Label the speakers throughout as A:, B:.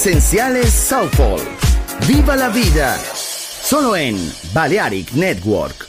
A: Esenciales Soulful. Viva la vida. Solo en Balearic Network.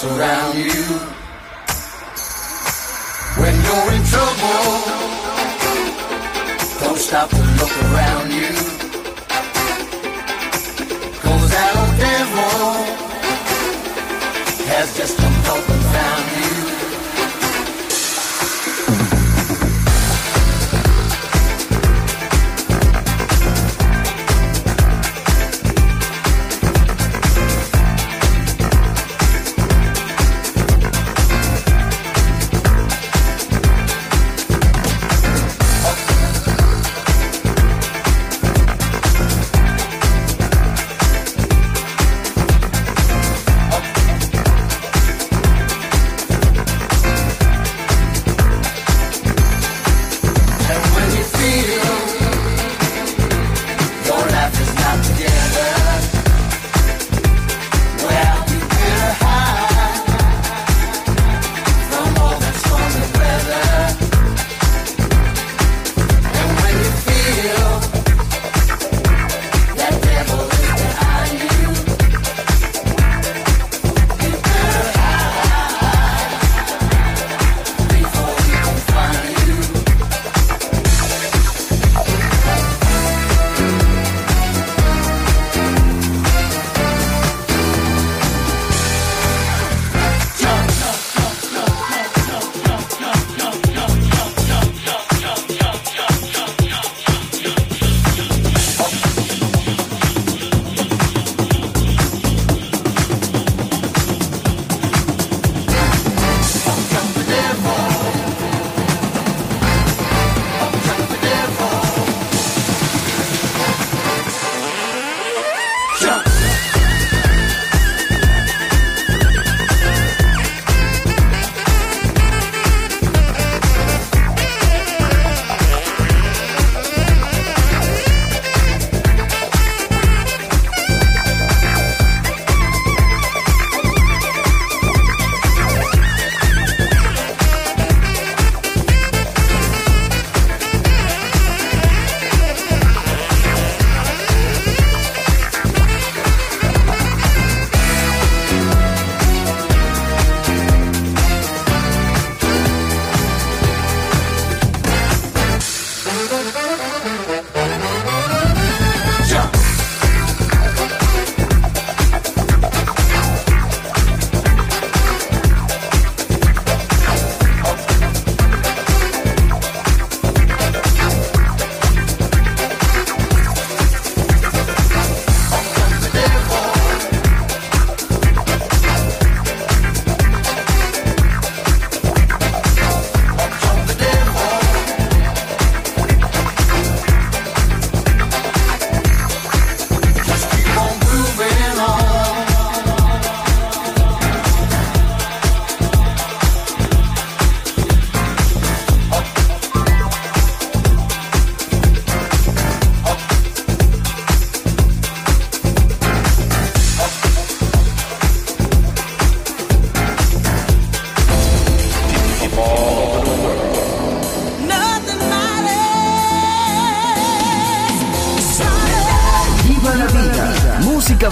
B: Surround you.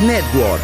A: Network.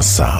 C: sa